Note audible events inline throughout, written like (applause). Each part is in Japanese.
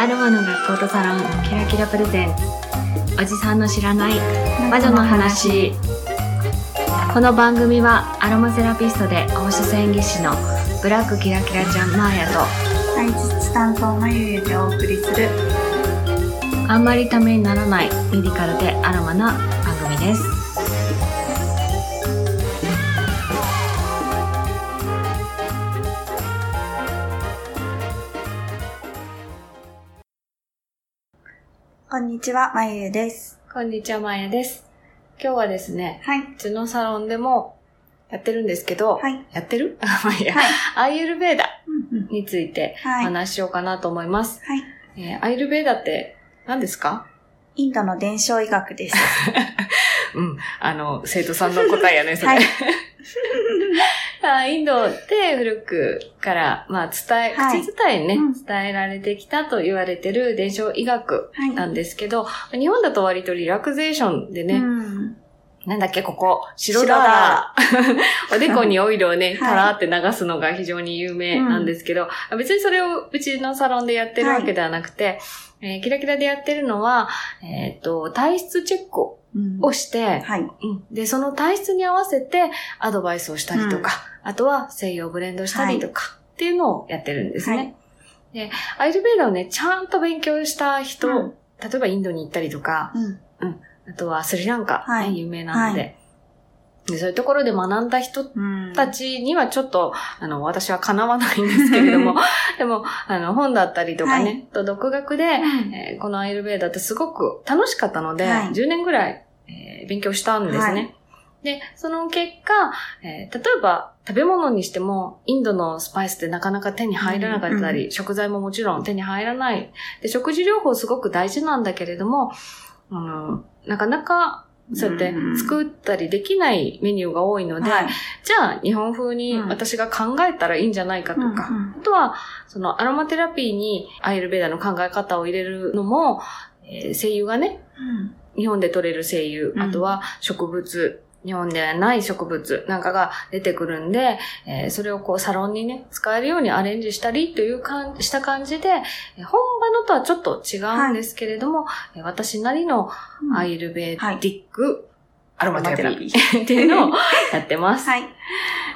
あるもの学校とサロンキラキラプレゼン。ツおじさんの知らない魔女の話。この番組はアロマセラピストで放射線技師のブラックキラキラちゃんマーヤと体質担当のゆゆでお送りする。あんまりためにならないメディカルでアロマな番組ですこんにちは、まゆゆです。こんにちはマーヤです今日はですねはい。うちのサロンでもやってるんですけど、はい。やってる？(laughs) まあいいや、はい。アイユルベーダについて。話ししようかなと思います。はい。えーアイルベーダって何ですか？インドの伝承医学です。(laughs) うん。あの、生徒さんの答えやね、それ。はいあインドで古くから、まあ、伝え、はい口伝えにね、うん伝えられてきたと言われてる伝承医学はい。なんですけど、日本だと割とリラクゼーションでね、うん。なんだっけ、ここ、白白だ。(laughs) おでこにオイルをね、はいたらって流すのが非常に有名なんですけど、別にそれをうちのサロンでやってるわけではなくて、えーキラキラでやってるのは、えっ、と、体質チェックうんをして、はい。うん。で、その体質に合わせてアドバイスをしたりとか、あとは西洋ブレンドしたりとか、っていうのをやってるんですね。はい。で、アイルベーダをね、ちゃんと勉強した人、うん。例えばインドに行ったりとか、うん。あとはスリランカ、ねはい。有名なので、で、そういうところで学んだ人うん。たちにはちょっと、あの、私はかなわないんですけれども、(laughs) でも、あの、本だったりとかね、はいと独学で、うんえーこのアイルベーダってすごく楽しかったので、はい10年ぐらい、えー勉強したんですね。はいで、その結果、えー例えば食べ物にしても、インドのスパイスってなかなか手に入らなかったり、う食材ももちろん手に入らない。で、食事療法すごく大事なんだけれども、あのなかなかそうやって作ったりできないメニューが多いので、はい。じゃあ日本風にうん。私が考えたらいいんじゃないかとか、うんうん。あとは、そのアロマテラピーにアイルベーダの考え方を入れるのも、えー精油がね、うん。日本で取れる精油、うん。あとは植物、日本ではない植物なんかが出てくるんで、えーそれをこうサロンにね、使えるようにアレンジしたりというかんした感じで、えー本場のとはちょっと違うんですけれども、えー私なりのアイルベーディック、アロマテラピーっていうのをやってます。はい。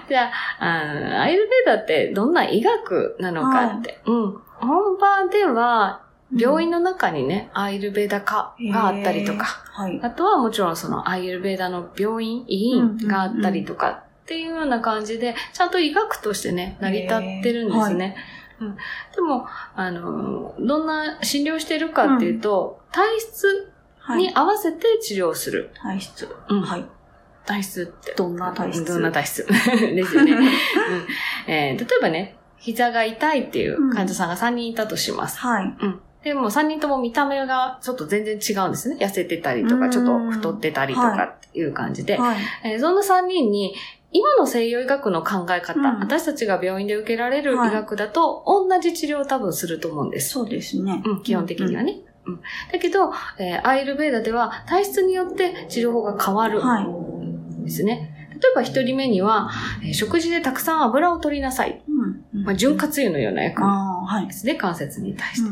じゃあ、アイルベーダってどんな医学なのかって。うん。本場では、病院の中にね、アイルベーダ科があったりとか、はい。あとはもちろんそのアイルベーダの病院、医院があったりとかっていうような感じで、ちゃんと医学としてね、成り立ってるんですね。うん、でも、あの、どんな診療してるかっていうと、体質はい。に合わせて治療する。体質。うんはい。体質って。どんな体質？どんな体質？(laughs) ですよね。うんえー例えばね、膝が痛いっていう患者さんが3人いたとします。はい。うん。でも3人とも見た目がちょっと全然違うんですね。痩せてたりとか、うんちょっと太ってたりとかっていう感じで。はい。えーそんな3人に、今の西洋医学の考え方、うん私たちが病院で受けられる医学だと、同じ治療を多分すると思うんです。そうですね。うん、基本的にはね。うんだけど、えーアイルベーダでは体質によって治療法が変わるはい。んですね。例えば一人目には、えー食事でたくさん油を取りなさい。うん。まあ、潤滑油のような役ああ、はいで。すね、関節に対うし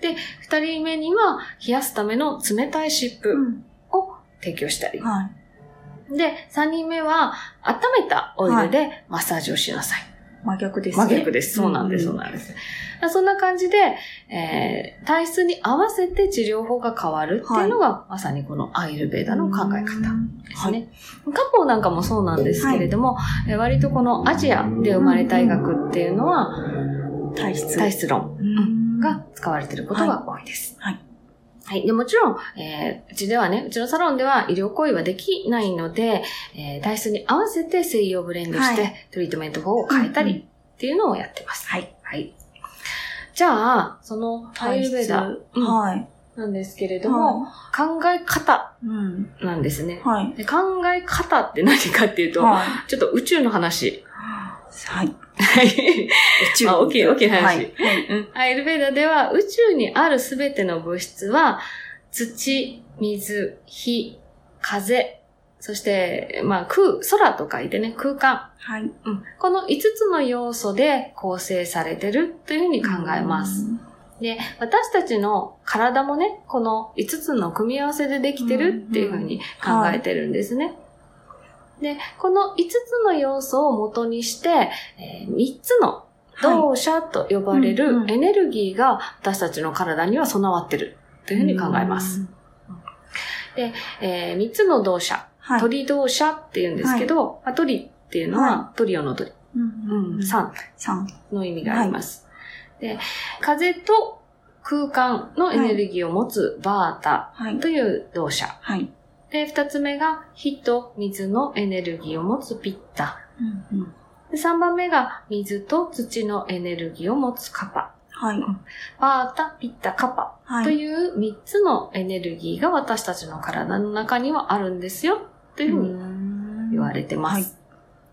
て。ん二人目には、冷やすための冷たい湿布うん。を提供したり。はい。で、三人目は、温めたオイルでマッサージをしなさい。真逆ですね。真逆です。そうなんです、そうなんです。そんな感じで、えー体質に合わせて治療法が変わるっていうのが、まさにこのアイルベーダの考え方ですね。漢方なんかもそうなんですけれども、えー割とこのアジアで生まれた医学っていうのは、体質。体質論うんが使われていることが多いです。はい。はい。でもちろん、えーうちではね、うちのサロンでは医療行為はできないので、えー体質に合わせて西洋ブレンドして、はトリートメント法を変えたうんうりっていうのをやってます。はい。はい。じゃあ、そのアイルベーダ体質うんはい。なんですけれども、考え方うん。なんですね。はい。で考え方って何かっていうと、はい。ちょっと宇宙の話。はい。はい。(laughs) 宇宙あ大きい大きい話はい。はいうんアイルベーダでは宇宙にあるすべての物質は土、水、火、風、そして、まあ空、空と書いてね、空間。はい。うん、この5つの要素で構成されてるというふうに考えます。。で、私たちの体もね、この5つの組み合わせでできてるっていうふうに考えてるんですね。で、この5つの要素を元にして、えー3つの動作と呼ばれるエネルギーが私たちの体には備わってるというふうに考えます。。え3つの動作、はい。鳥動作って言うんですけど、まあ鳥っていうのはトリオの鳥、うんうん、3三。の意味があります。で、風と空間のエネルギーを持つバータはい。という動作。はい。で、二つ目が火と水のエネルギーを持つピッタ。うんうん。で三番目が水と土のエネルギーを持つカパ。はい。バータ、ピッタ、カパはい。という三つのエネルギーが私たちの体の中にはあるんですよというふうに言われてます。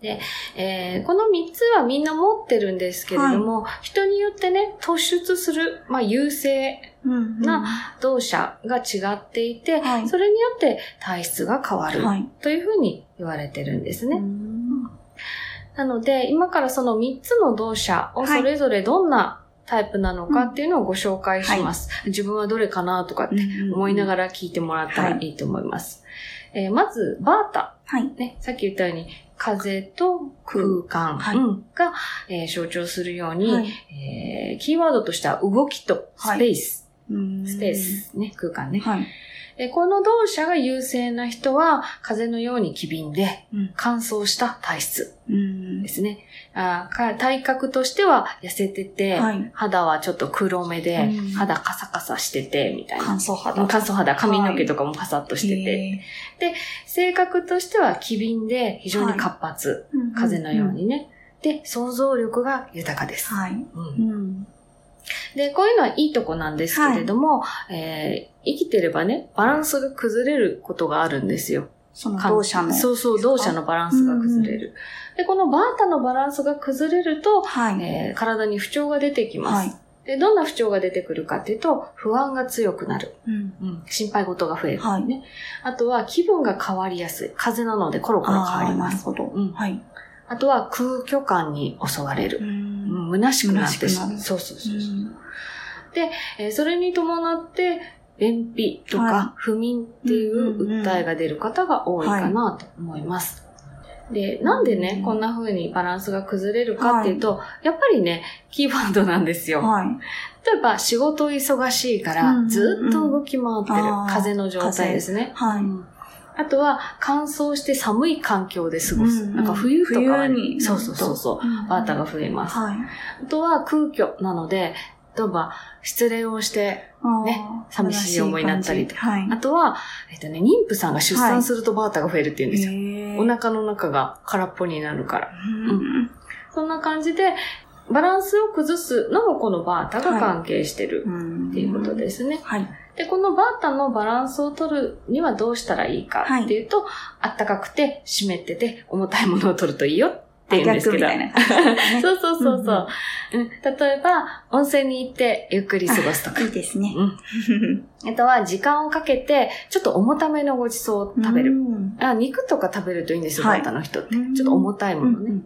で、えーこの三つはみんな持ってるんですけれども、人によってね、突出する、まあ、優勢うんな動作が違っていて、はいそれによって体質が変わるはい。というふうに言われてるんですね。うんなので、今からその3つの動作をはいそれぞれどんなタイプなのかっていうのをご紹介します。自分はどれかなとかって思いながら。ら聞いてもらったらいいと思います。えーまず、バータ。はい。ね、さっき言ったように、風と空間、が、えー象徴するように、はいえーキーワードとしては動きとスペース。うんスペー。ス、ね、空間ね。はい。でこの動作が優勢な人は、風のように機敏でうん乾燥した体質うんですね。あーか体格としては痩せてて、はい。肌はちょっと黒めで、うん肌カサカサしてて、みたいな。乾燥肌。乾燥肌、髪の毛とかもパサッとしてて、て、性格としては機敏で非常に活発。風のようにね。で、想像力が豊かです。はい。うんうん。で、こういうのはいいとこなんですけれども、えー生きてればね、バランスが崩れることがあるんですよ。その動作の。そうそう、動作のバランスが崩れる。で、このバータのバランスが崩れると、はい。えー体に不調が出てきます。はい。で、どんな不調が出てくるかっていうと、不安が強くなる。うん。うん、心配事が増える、ね。はいあとは気分が変わりやすい。風邪なのでコロコロ変わります。あーなるほど。うんはい。あとは空虚感に襲われる。うんん。虚しくなってしまう。そうそうそうそう、うんえーそれに伴って、便秘とはか不眠っていう訴えが出る方が多いかなと思います。で、なんでね、うんこんな風にバランスが崩れるかっていうと、やっぱりね、キーワードなんですよ。はい。例えば仕事忙しいからうんずっと動き回ってる、あー風の状態ですね。はい。うんあとは乾燥して寒い環境で過ごす。うんなんか冬とかにそうそうそうそう。バータが増えます。はい。あとは空虚なので、例えば失恋をして、ね寂しい思いになったりとはい。あとは、えっとね、妊婦さんが出産するとバータが増えるって言うんですよ。へーお腹の中が空っぽになるから。うんそんな感じで、バランスを崩すのもこのバータが関係してるうんっていうことですね。はい。で、このバータのバランスを取るにはどうしたらいいかっていうと、あったかくて湿ってて重たいものを取るといいよっていうんですけど。ね。(laughs) そうそうそうそう、うんうん例えば、温泉に行ってゆっくり過ごすとか。いいですね。うん (laughs) あとは時間をかけて、ちょっと重ためのごちそうを食べる。うんあ肉とか食べるといいんですよ、はいバータの人って。うんちょっと重たいものね。うん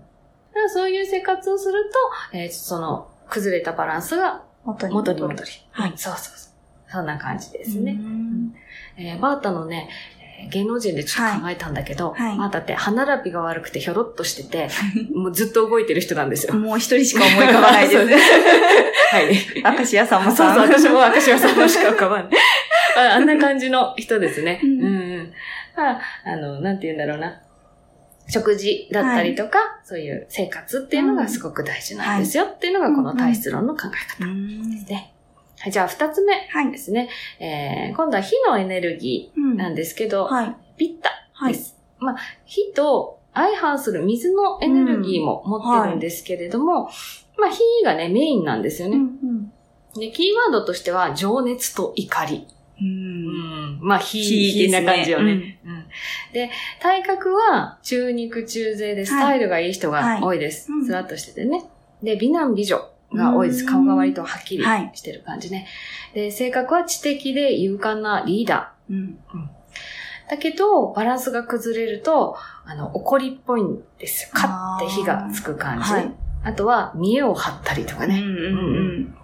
だからそういう生活をすると、えーその、崩れたバランスが元に元に戻り。はいうんそうそうそう。そんな感じですうね。んえーバータのね、えー芸能人でちょっと考えたんだけど、はいはいバータって歯並びが悪くてひょろっとしてて、もうずっと動いてる人なんですよ。もう一人しか思い浮かばないです。(laughs) はい。明石家さんもそうそう、さん。私も明石家さんもしか浮かばない。(laughs) ああんな感じの人ですね。ううんんうん。ああの、なんて言うんだろうな。食事だったりとか、そういう生活っていうのがすごく大事なんですよ、っていうのがこの体質論の考え方うんですね。はい、じゃあ二つ目はいで。すね。えー、今度は火のエネルギーなんですけど、はい。ピッタはい。です。まあ、火と相反する水のエネルギーも持ってるんですけれども、まあ、火がね、メインなんですよね。うんで、キーワードとしては、情熱と怒り。うん。うん。まあ、火、ねな感じよね。うん。で、体格は中肉中背でスタイルがいい人が多いです。スラッとしててね。で、美男美女が多いです。うん顔が割とはっきりはいしてる感じね。で、性格は知的で勇敢なリーダうん。ー。だけど、バランスが崩れると、あの、怒りっぽいんですよ。カッて火がつく感じ。はいあとは、見栄を張ったりとかね。うん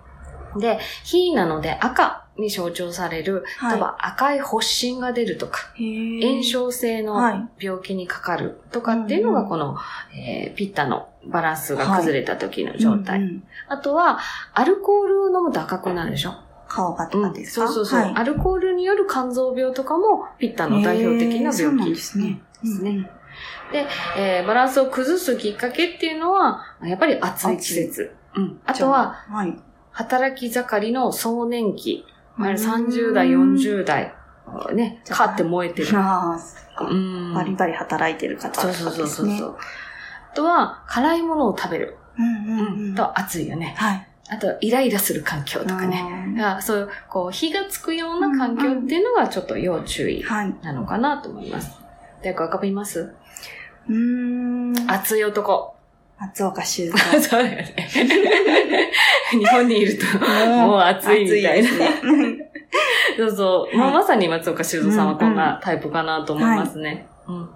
うんで、火なので赤に象徴される、はい例えば赤い発疹が出るとか、炎炎症性のはい病気にかかるとかっていうのうんうんがこの、えーピッタのバランスが崩れた時の状態。うんうんあとは、アルコールを飲むと赤くなるでしょ？顔がとかですか、そうそうそう、はいアルコールによる肝臓病とかもピッタの代表的な病気ですね。ですね。で、えーバランスを崩すきっかけっていうのは、やっぱり暑い季節。うん。あとは、はい。働き盛りの壮年期。うんあれ30代、40代。ね、じゃあカーって燃えてる。(laughs) ああ、うん。バリバリ働いてる方とかそうですね。そうそうそう。あとは、辛いものを食べる。うんうんうん。と暑いよね。はい。あと、イライラする環境とかね。ね。がそういう、こう、火がつくような環境っていうのがちょっと要注意はい。なのかなと思います。誰か浮かびます？うーん。熱い男。松岡修造。(laughs) そうだよね。日本にいると、もう暑いみたいな。暑ですね。(laughs) そうそう。まあ、はいまさに松岡修造さんはこんなタイプかなと思いますね。うん。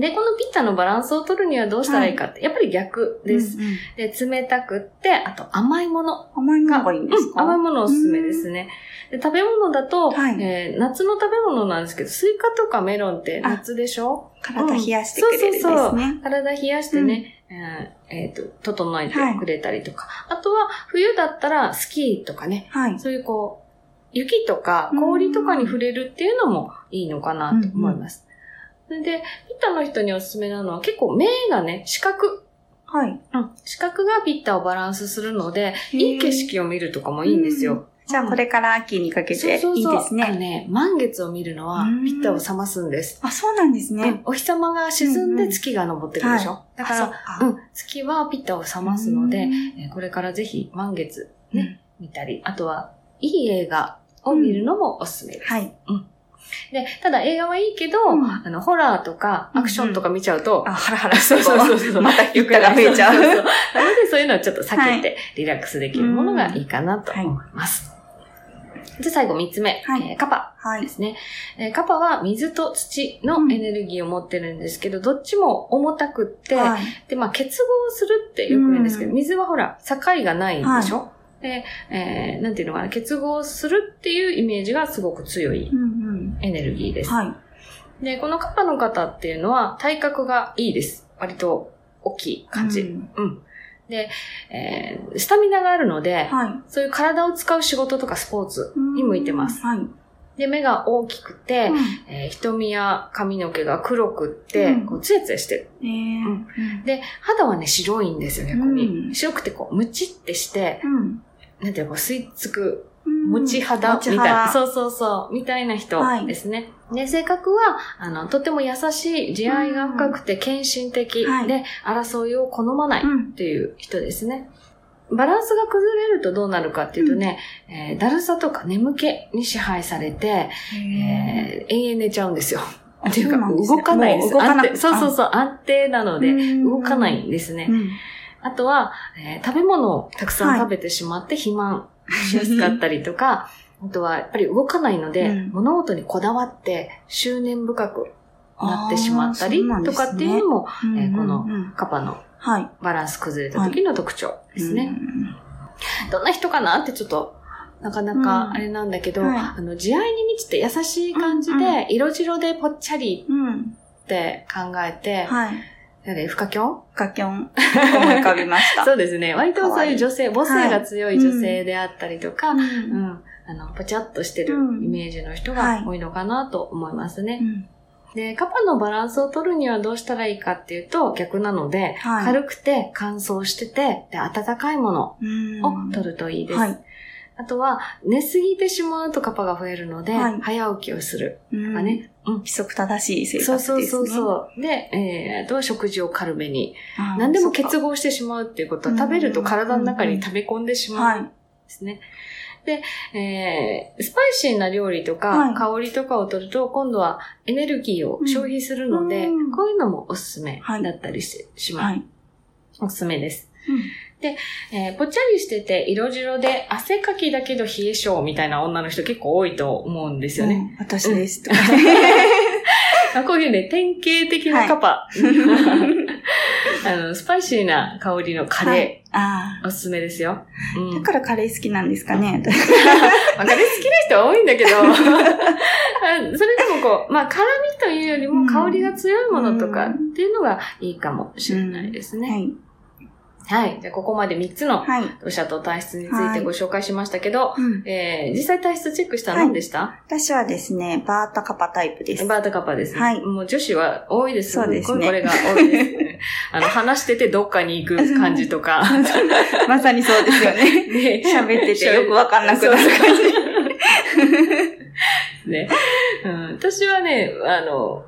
で、このピッタのバランスを取るにはどうしたらいいかって、やっぱり逆です。うんうんで、冷たくって、あと甘いもの甘いものがいいんですうん、か甘いものおすすめですね。で食べ物だと、はいえー夏の食べ物なんですけど、スイカとかメロンって夏でしょ？体冷やしてくれるんですね。そうそうそう体冷やしてね、えーえーと、整えてくれたりとか。あとは、冬だったらスキーとかね、はい。そういうこう、雪とか氷とかに触れるっていうのもいいのかなと思います。それで、ピッタの人におすすめなのは結構目がね、視覚。はい。うん。視覚がピッタをバランスするので、いい景色を見るとかもいいんですよ。じゃあこれから秋にかけていいですそう。そうそうね。ね、満月を見るのはうん。ピッタを覚ますんです。あ、そうなんですね。うん。お日様が沈んうんうん。で月が昇ってくるでしょ、はだから、あうん、月はピッタを覚ますので、うん。えーこれからぜひ満月ね、見たり、あとは、いい映画を見るのもおすすめです。はい。で、ただ映画はいいけど、うん。あの、ホラーとかアクションとか見ちゃうと、あ、ハラハラ。そうそうそう。そう。またピッタが増えちゃう。なので、そういうのはちょっと避けて、リラックスできるものがいいかなと思います。で、最後三つ目、はいえーカパはい。ですね、えーカパは水と土のエネルギーを持ってるんですけど、どっちも重たくって、はい。で、まあ、結合するってよく言うんですけど、うん水はほら、境がないんでしょ、で、えーなんていうのかな、結合するっていうイメージがすごく強いうんエネルギーです。うん。はい。で、このカパの方っていうのは体格がいいです。割と大きい感じ。うんうん。で、えースタミナがあるので、はい。そういう体を使う仕事とかスポーツに向いてます。はい。で、目が大きくて、うんえー瞳や髪の毛が黒くって、うんこうツヤツヤしてる。えーうんで、肌はね、白いんですよ、逆に。うん白くてこう、ムチってして、うん。なんていうの、こう吸い付く、うん持ち肌みたいな、肌そうそうそう、みたいな人はいですね。で、性格は、あの、とても優しい、慈愛が深くて献身的はいで、争いを好まないうん。っていう人ですね。バランスが崩れるとどうなるかっていうとね、えーだるさとか眠気に支配されて、えー永遠寝ちゃうんですよ。っていうか、動かないんです。動そうそうそう、安定なので、動かないんですね。うん。あとは、えー食べ物をたくさん食べてしまって肥満しやすかったりとか、あとはやっぱり動かないので、うん物事にこだわって執念深くなってしまったりとかっていうのも、うんえーこのカパのはい。バランス崩れた時の特徴ですね。うんどんな人かなってちょっと、なかなかあれなんだけど、うんはいあの、慈愛に満ちて優しい感じで、うんうん色白でぽっちゃりうん。って考えて、はい。誰、フカキョン？ガキョン、思い浮かびました。(laughs) そうですね。割とそういう女性、母性が強い女はい性であったりとか、ううん、ん。あの、ぽちゃっとしてるうん。イメージの人はい。が多いのかなと思いますね。うん。で、カパのバランスを取るにはどうしたらいいかっていうと逆なので、はい。軽くて乾燥してて、で、温かいものうん。を取るといいです。はい。あとは、寝すぎてしまうとカパが増えるので、はい早起きをするうんとかね。うん。規則正しい生そう活ですね。そうそうそう。で、えー、あとは食事を軽めに。何でも結合してしまうっていうことは、うん食べると体の中に溜め込んでしまうはい。ですね。で、えー、スパイシーな料理とか、はい香りとかを取ると、今度はエネルギーを消費するので、うんこういうのもおすすめはいだったりし,、します。はい。おすすめです。うんえーぽっちゃりしてて、色白で、汗かきだけど冷え性みたいな女の人結構多いと思うんですよね。うん私です。とか (laughs) あこういうね、典型的なカパ。(laughs) あの、スパイシーな香りのカレー、あおすすめですよ。うん。あ。だからカレー好きなんですかね。(laughs) まあ、カレー好きな人は多いんだけど、あそれでもこう、まあ、辛みというよりも香りが強いものとかっていうのがいいかもしれないですね。はい。はい。じゃあ、ここまで3つのはい。土砂と体質についてご紹介しましたけど、うんえー、実際体質チェックしたら何でした、私はですね、バータカパタイプです。バータカッパです。はいもう女子は多いです。そうですねこれが多いです。(laughs) あの、話しててどっかに行く感じとか。(laughs) まさにそうですよね。(laughs) ね喋っててよくわかんなくなる感じ。ね。うん、私はね、あの、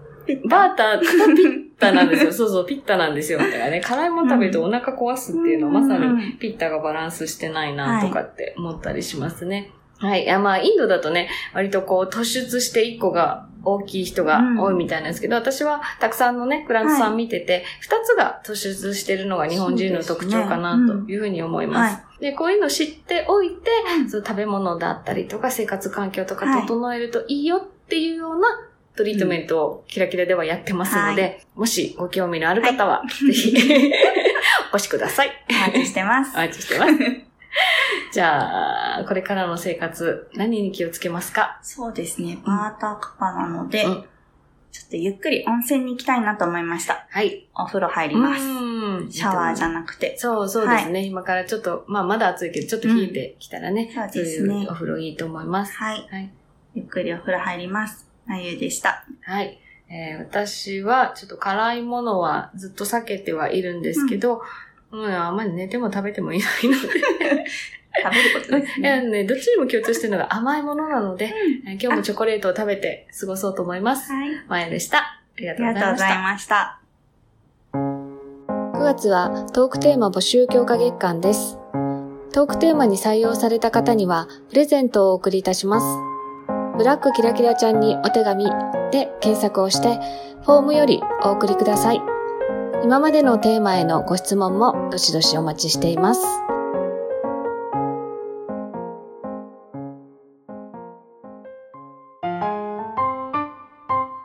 バータとピッタなんですよ。(laughs) そうそう、ピッタなんですよ。だからね、辛いもの食べるとお腹壊すっていうのは、まさにピッタがバランスしてないなとかって思ったりしますね。はい。いや、まあ、インドだとね、割とこう、突出して一個が大きい人が多いみたいなんですけど、私はたくさんのね、クラントさん見てて、二、つが突出してるのが日本人の特徴かなというふうに思います。でこういうの知っておいて、その食べ物だったりとか生活環境とか整えるといいよっていうようなトリートメントをキラキラではやってますので、もしご興味のある方は、ぜひ、(laughs) お越しください。お待ちしてます。お待ちしてます。(laughs) じゃあ、これからの生活、何に気をつけますか？そうですね、バータカパなので、うんちょっとゆっくり温泉に行きたいなと思いました。はい。お風呂入ります。うんシャワーじゃゃなくて。そうそうですね、今からちょっと、まあまだ暑いけど、ちょっと冷えてきたらね、うんそうですねお風呂いいと思います。はい。はい。ゆっくりお風呂入ります。まゆでした。はい。えー私は、ちょっと辛いものはずっと避けてはいるんですけど、うん、あんまり寝ても食べてもいないので。(laughs) 食べることですいやね。(laughs) ね、どっちにも共通してるのが甘いものなので、えー今日もチョコレートを食べて過ごそうと思います。はい。まやでした。ありがあとうございましたりがとうござい。ました。9月はトークテーマ募集強化月間です。トークテーマに採用された方にはプレゼントをお送りいたします。ブラックキラキラちゃんにお手紙で検索をして、フォームよりお送りください。今までのテーマへのご質問もどしどしお待ちしています。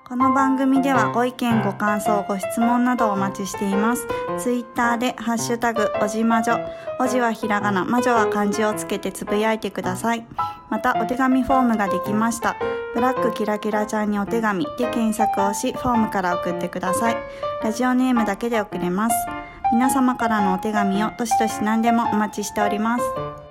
この番組ではご意見、ご感想、ご質問などお待ちしています。ツイッターでハッシュタグ、おじまじょ。おじはひらがな、まじょは漢字をつけてつぶやいてください。また、お手紙フォームができました。ブラックキラキラちゃんにお手紙で検索をし、フォームから送ってください。ラジオネームだけで送れます。皆様からのお手紙をどしどし何でもお待ちしております。